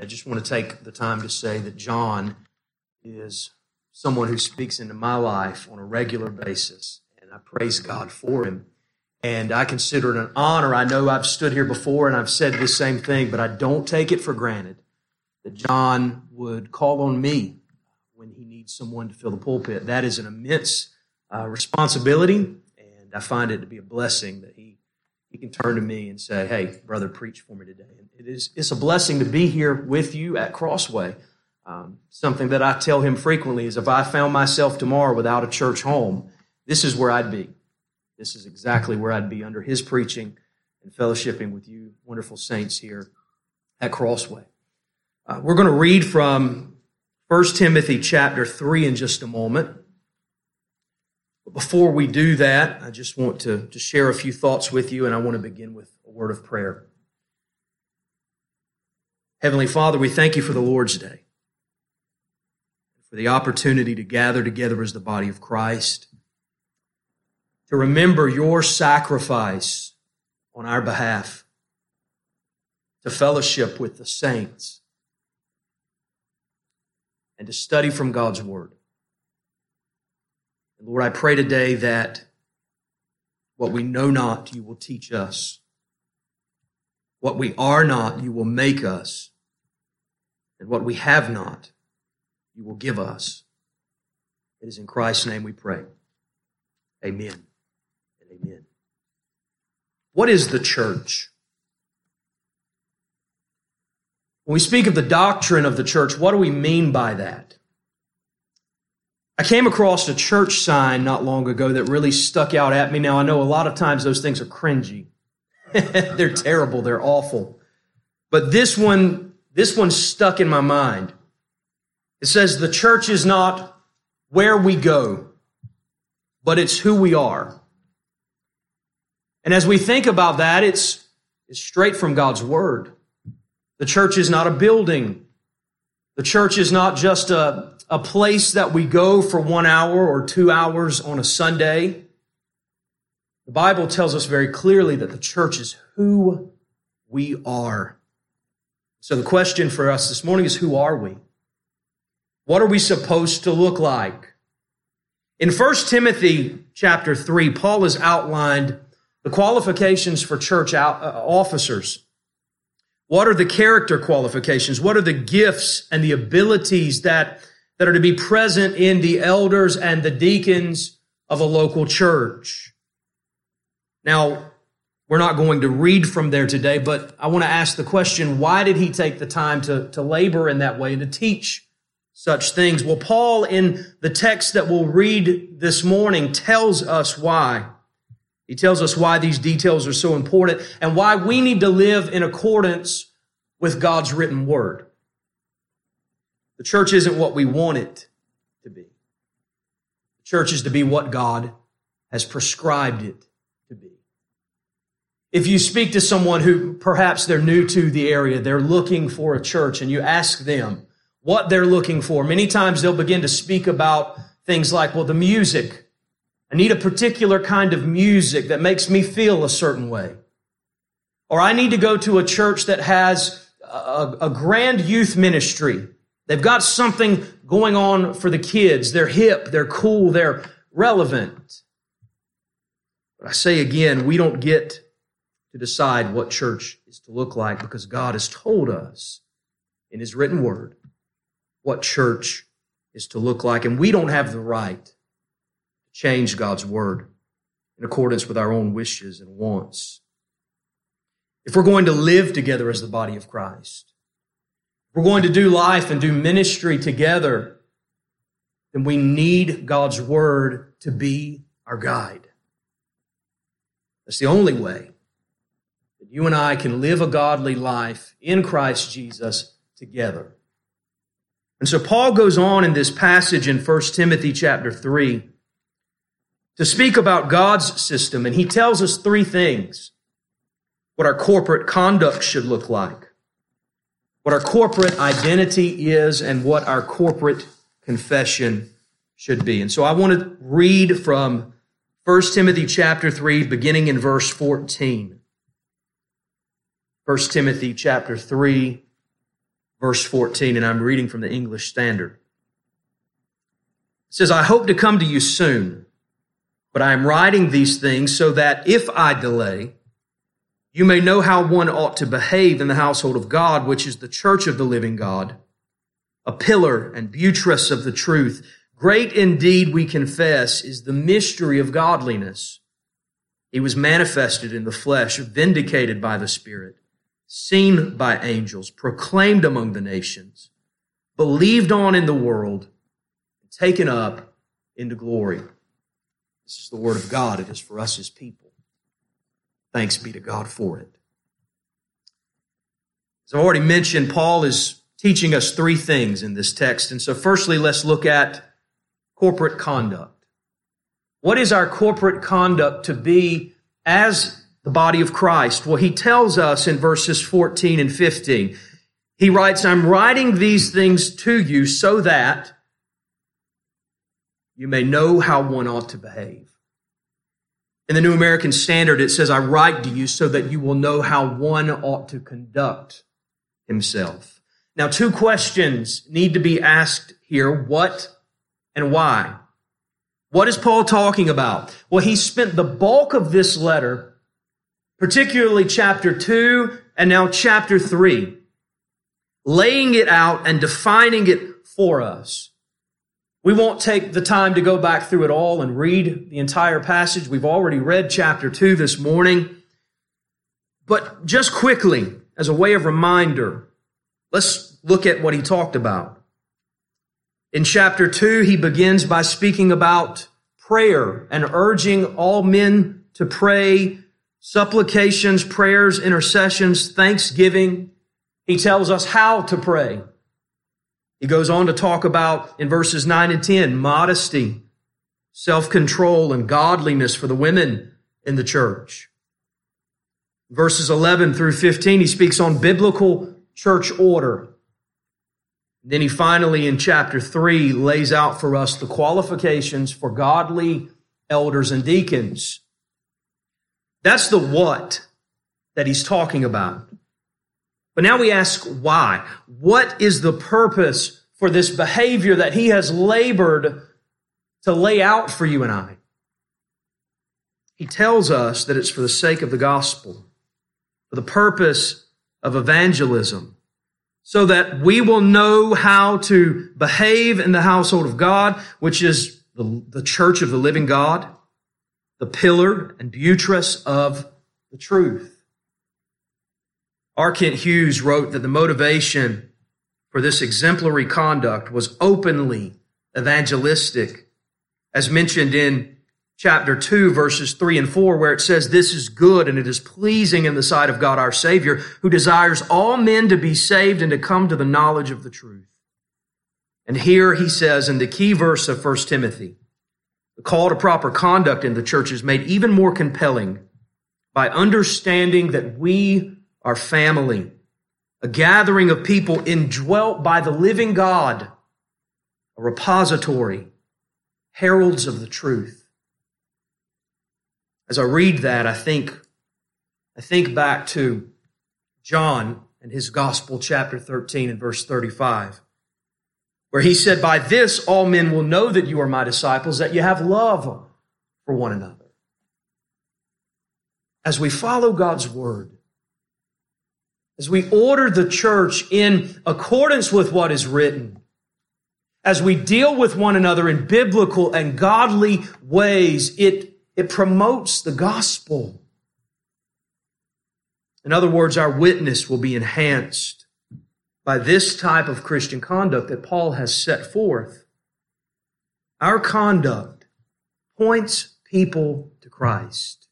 I just want to take the time to say that John is someone who speaks into my life on a regular basis. And I praise God for him. And I consider it an honor. I know I've stood here before and I've said this same thing, but I don't take it for granted that John would call on me when he needs someone to fill the pulpit. That is an immense uh, responsibility, and I find it to be a blessing that he he can turn to me and say, "Hey, brother, preach for me today." And it is it's a blessing to be here with you at Crossway. Um, something that I tell him frequently is, if I found myself tomorrow without a church home, this is where I'd be. This is exactly where I'd be under his preaching and fellowshipping with you, wonderful saints here at Crossway. Uh, we're going to read from 1 Timothy chapter 3 in just a moment. But before we do that, I just want to, to share a few thoughts with you, and I want to begin with a word of prayer. Heavenly Father, we thank you for the Lord's Day, for the opportunity to gather together as the body of Christ to remember your sacrifice on our behalf, to fellowship with the saints, and to study from God's Word. And Lord, I pray today that what we know not, you will teach us. What we are not, you will make us. And what we have not, you will give us. It is in Christ's name we pray. Amen. Amen. What is the church? When we speak of the doctrine of the church, what do we mean by that? I came across a church sign not long ago that really stuck out at me. Now, I know a lot of times those things are cringy. they're terrible. They're awful. But this one, this one stuck in my mind. It says the church is not where we go, but it's who we are. And as we think about that, it's, it's straight from God's Word. The church is not a building. The church is not just a, a place that we go for one hour or two hours on a Sunday. The Bible tells us very clearly that the church is who we are. So the question for us this morning is who are we? What are we supposed to look like? In 1 Timothy chapter 3, Paul has outlined the qualifications for church uh, officers. What are the character qualifications? What are the gifts and the abilities that, that are to be present in the elders and the deacons of a local church? Now, we're not going to read from there today, but I want to ask the question, why did he take the time to, to labor in that way and to teach such things? Well, Paul in the text that we'll read this morning tells us why. He tells us why these details are so important and why we need to live in accordance with God's written word. The church isn't what we want it to be. The church is to be what God has prescribed it to be. If you speak to someone who perhaps they're new to the area, they're looking for a church, and you ask them what they're looking for, many times they'll begin to speak about things like, well, the music I need a particular kind of music that makes me feel a certain way. Or I need to go to a church that has a, a, grand youth ministry. They've got something going on for the kids. They're hip, they're cool, they're relevant. But I say again, we don't get to decide what church is to look like because God has told us in His written word what church is to look like. And we don't have the right change God's word in accordance with our own wishes and wants. If we're going to live together as the body of Christ, if we're going to do life and do ministry together, then we need God's word to be our guide. That's the only way that you and I can live a godly life in Christ Jesus together. And so Paul goes on in this passage in 1 Timothy chapter 3 to speak about God's system, and he tells us three things what our corporate conduct should look like, what our corporate identity is, and what our corporate confession should be. And so I want to read from 1 Timothy chapter 3, beginning in verse 14. 1 Timothy chapter 3, verse 14, and I'm reading from the English Standard. It says, I hope to come to you soon, but I am writing these things so that if I delay, you may know how one ought to behave in the household of God, which is the church of the living God, a pillar and buttress of the truth. Great indeed, we confess, is the mystery of godliness. He was manifested in the flesh, vindicated by the Spirit, seen by angels, proclaimed among the nations, believed on in the world, taken up into glory. This is the word of God. It is for us as people. Thanks be to God for it. As I've already mentioned, Paul is teaching us three things in this text. And so, firstly, let's look at corporate conduct. What is our corporate conduct to be as the body of Christ? Well, he tells us in verses 14 and 15. He writes, I'm writing these things to you so that you may know how one ought to behave. In the New American Standard, it says, I write to you so that you will know how one ought to conduct himself. Now, two questions need to be asked here. What and why? What is Paul talking about? Well, he spent the bulk of this letter, particularly chapter two and now chapter three, laying it out and defining it for us. We won't take the time to go back through it all and read the entire passage. We've already read chapter 2 this morning. But just quickly, as a way of reminder, let's look at what he talked about. In chapter 2, he begins by speaking about prayer and urging all men to pray supplications, prayers, intercessions, thanksgiving. He tells us how to pray. He goes on to talk about in verses 9 and 10 modesty, self control, and godliness for the women in the church. Verses 11 through 15, he speaks on biblical church order. Then he finally, in chapter 3, lays out for us the qualifications for godly elders and deacons. That's the what that he's talking about. But now we ask why. What is the purpose for this behavior that he has labored to lay out for you and I? He tells us that it's for the sake of the gospel, for the purpose of evangelism, so that we will know how to behave in the household of God, which is the, the church of the living God, the pillar and buttress of the truth. R. Kent Hughes wrote that the motivation for this exemplary conduct was openly evangelistic, as mentioned in chapter 2, verses 3 and 4, where it says, This is good and it is pleasing in the sight of God our Savior, who desires all men to be saved and to come to the knowledge of the truth. And here he says in the key verse of 1 Timothy, the call to proper conduct in the church is made even more compelling by understanding that we our family, a gathering of people indwelt by the living God, a repository, heralds of the truth. As I read that, I think, I think back to John and his gospel, chapter 13 and verse 35, where he said, By this all men will know that you are my disciples, that you have love for one another. As we follow God's word, as we order the church in accordance with what is written, as we deal with one another in biblical and godly ways, it, it promotes the gospel. In other words, our witness will be enhanced by this type of Christian conduct that Paul has set forth. Our conduct points people to Christ.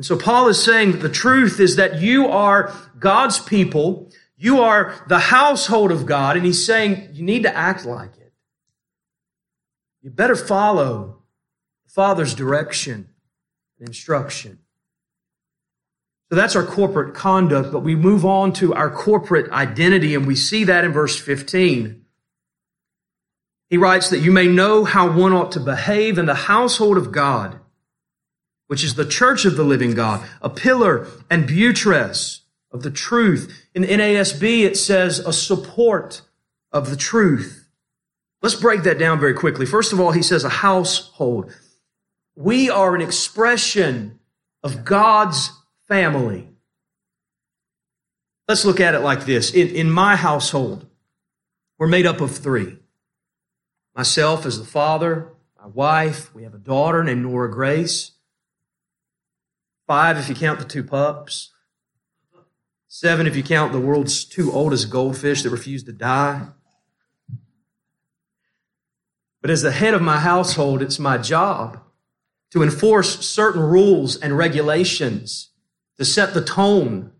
And so Paul is saying that the truth is that you are God's people. You are the household of God. And he's saying you need to act like it. You better follow the Father's direction and instruction. So that's our corporate conduct, but we move on to our corporate identity, and we see that in verse 15. He writes that you may know how one ought to behave in the household of God which is the church of the living God, a pillar and buttress of the truth. In NASB, it says a support of the truth. Let's break that down very quickly. First of all, he says a household. We are an expression of God's family. Let's look at it like this. In, in my household, we're made up of three. Myself as the father, my wife, we have a daughter named Nora Grace. Five if you count the two pups. Seven if you count the world's two oldest goldfish that refuse to die. But as the head of my household, it's my job to enforce certain rules and regulations, to set the tone,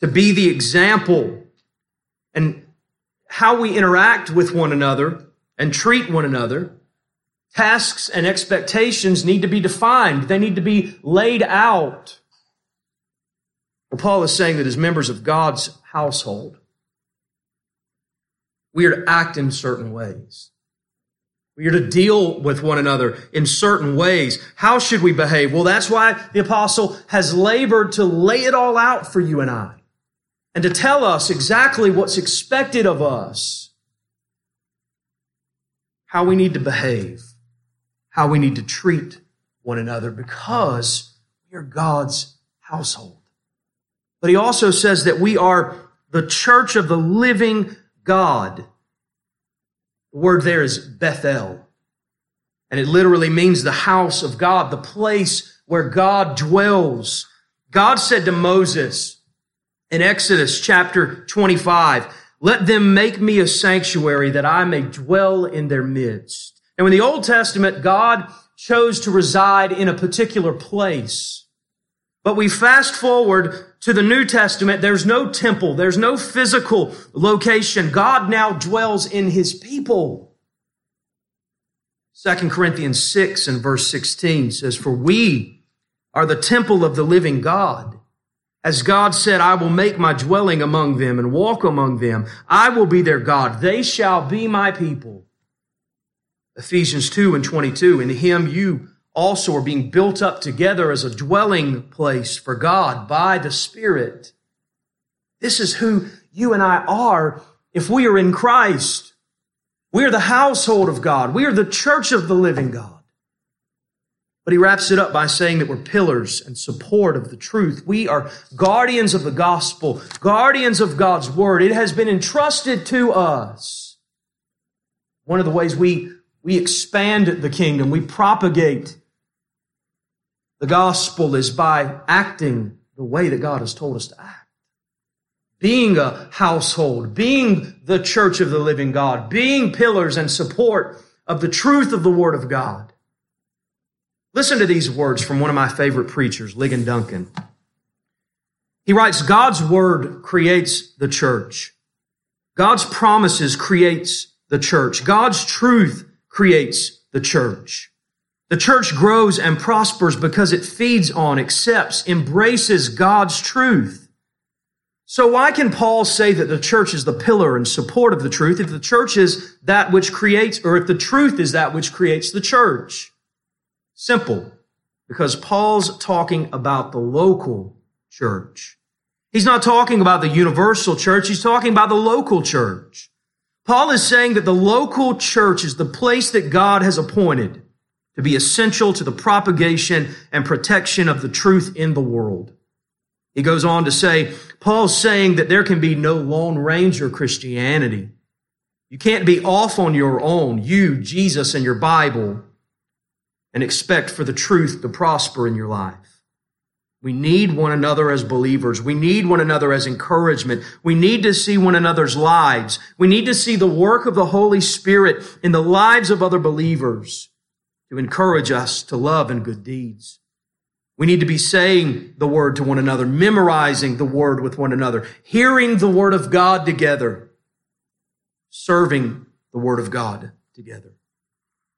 to be the example, and how we interact with one another and treat one another. Tasks and expectations need to be defined. They need to be laid out. Well, Paul is saying that as members of God's household, we are to act in certain ways. We are to deal with one another in certain ways. How should we behave? Well, that's why the apostle has labored to lay it all out for you and I and to tell us exactly what's expected of us, how we need to behave, how we need to treat one another because we are God's household. But he also says that we are the church of the living God. The word there is Bethel. And it literally means the house of God, the place where God dwells. God said to Moses in Exodus chapter 25, let them make me a sanctuary that I may dwell in their midst. And in the Old Testament, God chose to reside in a particular place. But we fast forward to the New Testament. There's no temple. There's no physical location. God now dwells in his people. 2 Corinthians 6 and verse 16 says, For we are the temple of the living God. As God said, I will make my dwelling among them and walk among them. I will be their God. They shall be my people. Ephesians 2 and 22. In him you also are being built up together as a dwelling place for God by the Spirit. This is who you and I are if we are in Christ. We are the household of God. We are the church of the living God. But he wraps it up by saying that we're pillars and support of the truth. We are guardians of the gospel, guardians of God's word. It has been entrusted to us. One of the ways we, we expand the kingdom, we propagate the gospel is by acting the way that God has told us to act. Being a household, being the church of the living God, being pillars and support of the truth of the Word of God. Listen to these words from one of my favorite preachers, Ligon Duncan. He writes, God's Word creates the church. God's promises creates the church. God's truth creates the church. The church grows and prospers because it feeds on, accepts, embraces God's truth. So why can Paul say that the church is the pillar and support of the truth if the church is that which creates, or if the truth is that which creates the church? Simple. Because Paul's talking about the local church. He's not talking about the universal church. He's talking about the local church. Paul is saying that the local church is the place that God has appointed to be essential to the propagation and protection of the truth in the world. He goes on to say, Paul's saying that there can be no Lone Ranger Christianity. You can't be off on your own, you, Jesus, and your Bible, and expect for the truth to prosper in your life. We need one another as believers. We need one another as encouragement. We need to see one another's lives. We need to see the work of the Holy Spirit in the lives of other believers to encourage us to love and good deeds. We need to be saying the word to one another, memorizing the word with one another, hearing the word of God together, serving the word of God together.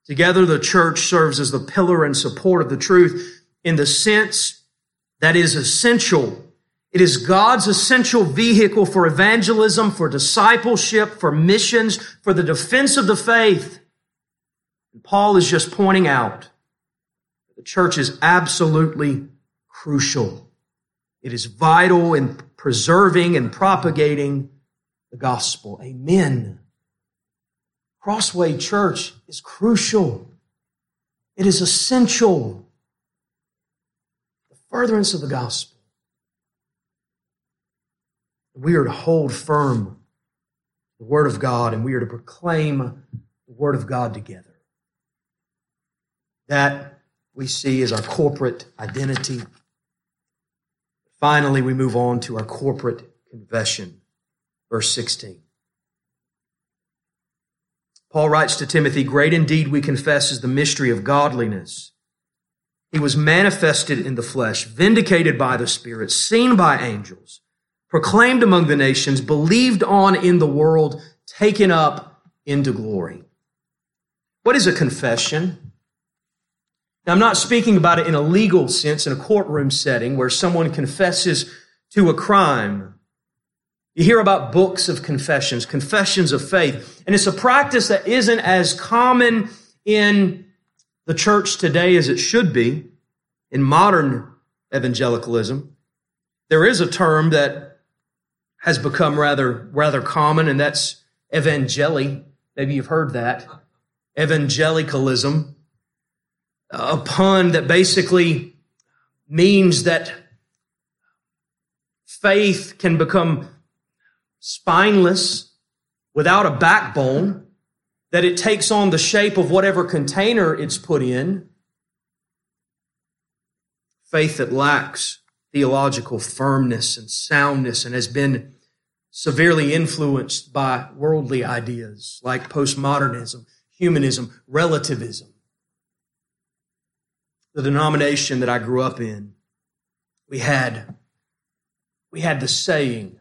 Together, the church serves as the pillar and support of the truth in the sense that is essential. It is God's essential vehicle for evangelism, for discipleship, for missions, for the defense of the faith. And Paul is just pointing out that the church is absolutely crucial. It is vital in preserving and propagating the gospel. Amen. Crossway Church is crucial. It is essential. The furtherance of the gospel. We are to hold firm the Word of God and we are to proclaim the Word of God together. That we see as our corporate identity. Finally, we move on to our corporate confession. Verse 16. Paul writes to Timothy, Great indeed we confess is the mystery of godliness. He was manifested in the flesh, vindicated by the Spirit, seen by angels, proclaimed among the nations, believed on in the world, taken up into glory. What is a confession? Now, I'm not speaking about it in a legal sense in a courtroom setting where someone confesses to a crime. You hear about books of confessions, confessions of faith, and it's a practice that isn't as common in the church today as it should be in modern evangelicalism. There is a term that has become rather, rather common, and that's evangeli. Maybe you've heard that. Evangelicalism. A pun that basically means that faith can become spineless, without a backbone, that it takes on the shape of whatever container it's put in. Faith that lacks theological firmness and soundness and has been severely influenced by worldly ideas like postmodernism, humanism, relativism. The denomination that I grew up in, we had, we had the saying,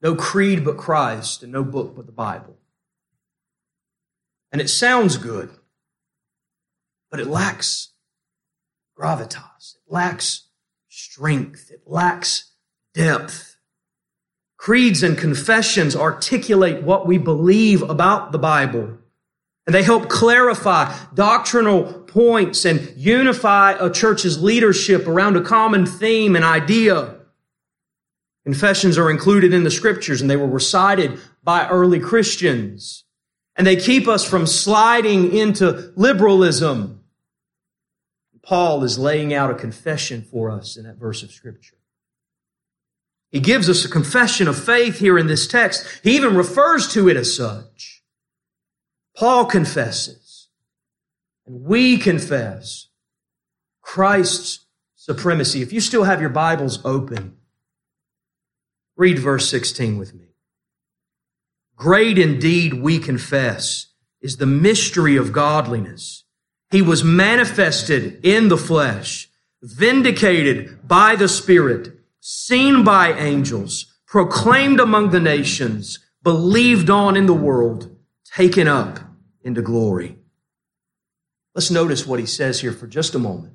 no creed but Christ, and no book but the Bible. And it sounds good, but it lacks gravitas. It lacks strength. It lacks depth. Creeds and confessions articulate what we believe about the Bible. And they help clarify doctrinal points and unify a church's leadership around a common theme and idea. Confessions are included in the scriptures and they were recited by early Christians. And they keep us from sliding into liberalism. Paul is laying out a confession for us in that verse of scripture. He gives us a confession of faith here in this text. He even refers to it as such. Paul confesses, and we confess Christ's supremacy. If you still have your Bibles open, Read verse 16 with me. Great indeed, we confess, is the mystery of godliness. He was manifested in the flesh, vindicated by the Spirit, seen by angels, proclaimed among the nations, believed on in the world, taken up into glory. Let's notice what he says here for just a moment.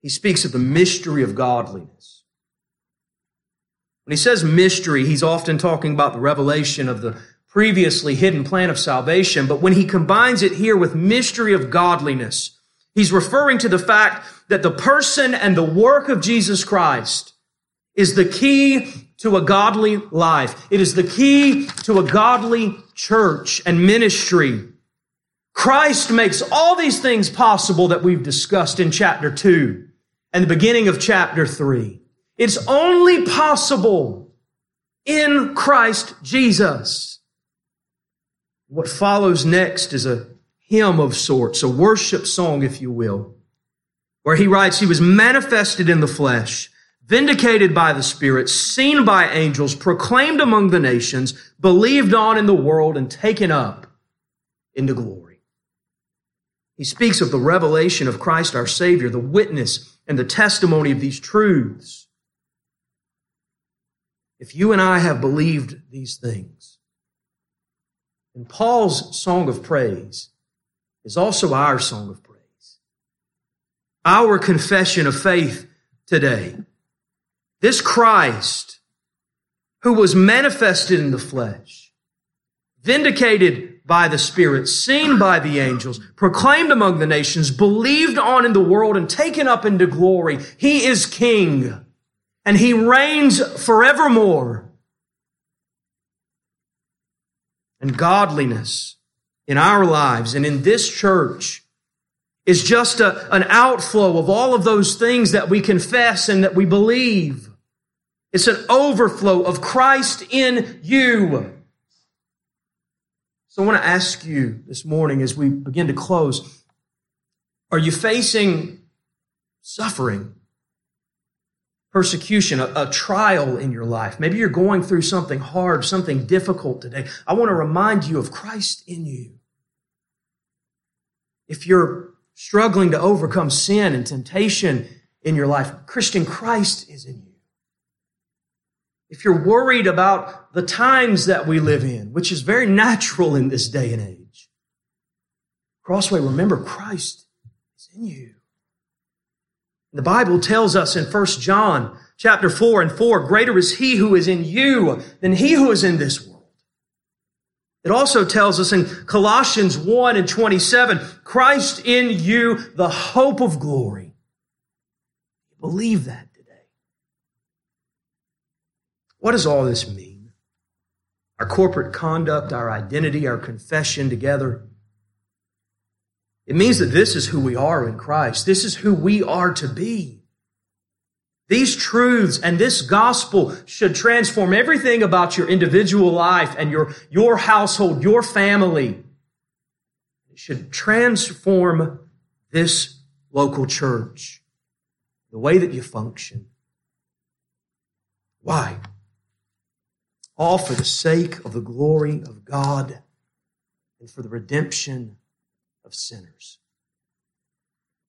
He speaks of the mystery of godliness. When he says mystery, he's often talking about the revelation of the previously hidden plan of salvation. But when he combines it here with mystery of godliness, he's referring to the fact that the person and the work of Jesus Christ is the key to a godly life. It is the key to a godly church and ministry. Christ makes all these things possible that we've discussed in chapter two and the beginning of chapter three. It's only possible in Christ Jesus. What follows next is a hymn of sorts, a worship song, if you will, where he writes, He was manifested in the flesh, vindicated by the Spirit, seen by angels, proclaimed among the nations, believed on in the world, and taken up into glory. He speaks of the revelation of Christ our Savior, the witness and the testimony of these truths. If you and I have believed these things, then Paul's song of praise is also our song of praise. Our confession of faith today. This Christ, who was manifested in the flesh, vindicated by the Spirit, seen by the angels, proclaimed among the nations, believed on in the world, and taken up into glory. He is King. And he reigns forevermore. And godliness in our lives and in this church is just a, an outflow of all of those things that we confess and that we believe. It's an overflow of Christ in you. So I want to ask you this morning as we begin to close, are you facing suffering? Persecution, a, a, trial in your life. Maybe you're going through something hard, something difficult today. I want to remind you of Christ in you. If you're struggling to overcome sin and temptation in your life, Christian Christ is in you. If you're worried about the times that we live in, which is very natural in this day and age, Crossway, remember Christ is in you. The Bible tells us in 1 John chapter 4 and 4, greater is he who is in you than he who is in this world. It also tells us in Colossians 1 and 27, Christ in you, the hope of glory. Believe that today. What does all this mean? Our corporate conduct, our identity, our confession together. It means that this is who we are in Christ. This is who we are to be. These truths and this gospel should transform everything about your individual life and your, your household, your family. It should transform this local church, the way that you function. Why? All for the sake of the glory of God and for the redemption of sinners.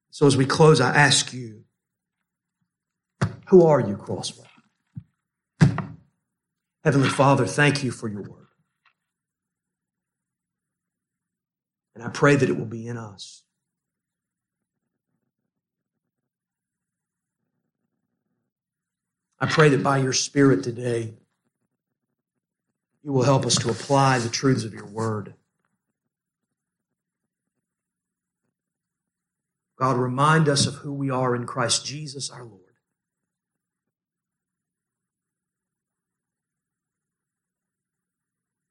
So as we close, I ask you, who are you, Crossway? Heavenly Father, thank you for your word. And I pray that it will be in us. I pray that by your Spirit today, you will help us to apply the truths of your word. God, remind us of who we are in Christ Jesus our Lord.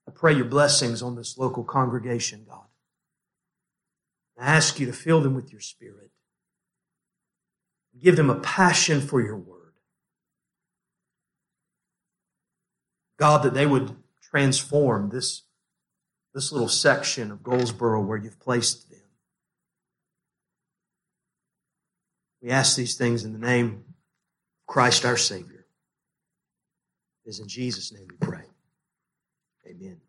I pray your blessings on this local congregation, God. I ask you to fill them with your Spirit. Give them a passion for your word. God, that they would transform this, this little section of Goldsboro where you've placed them. We ask these things in the name of Christ our Savior. It is in Jesus' name we pray. Amen.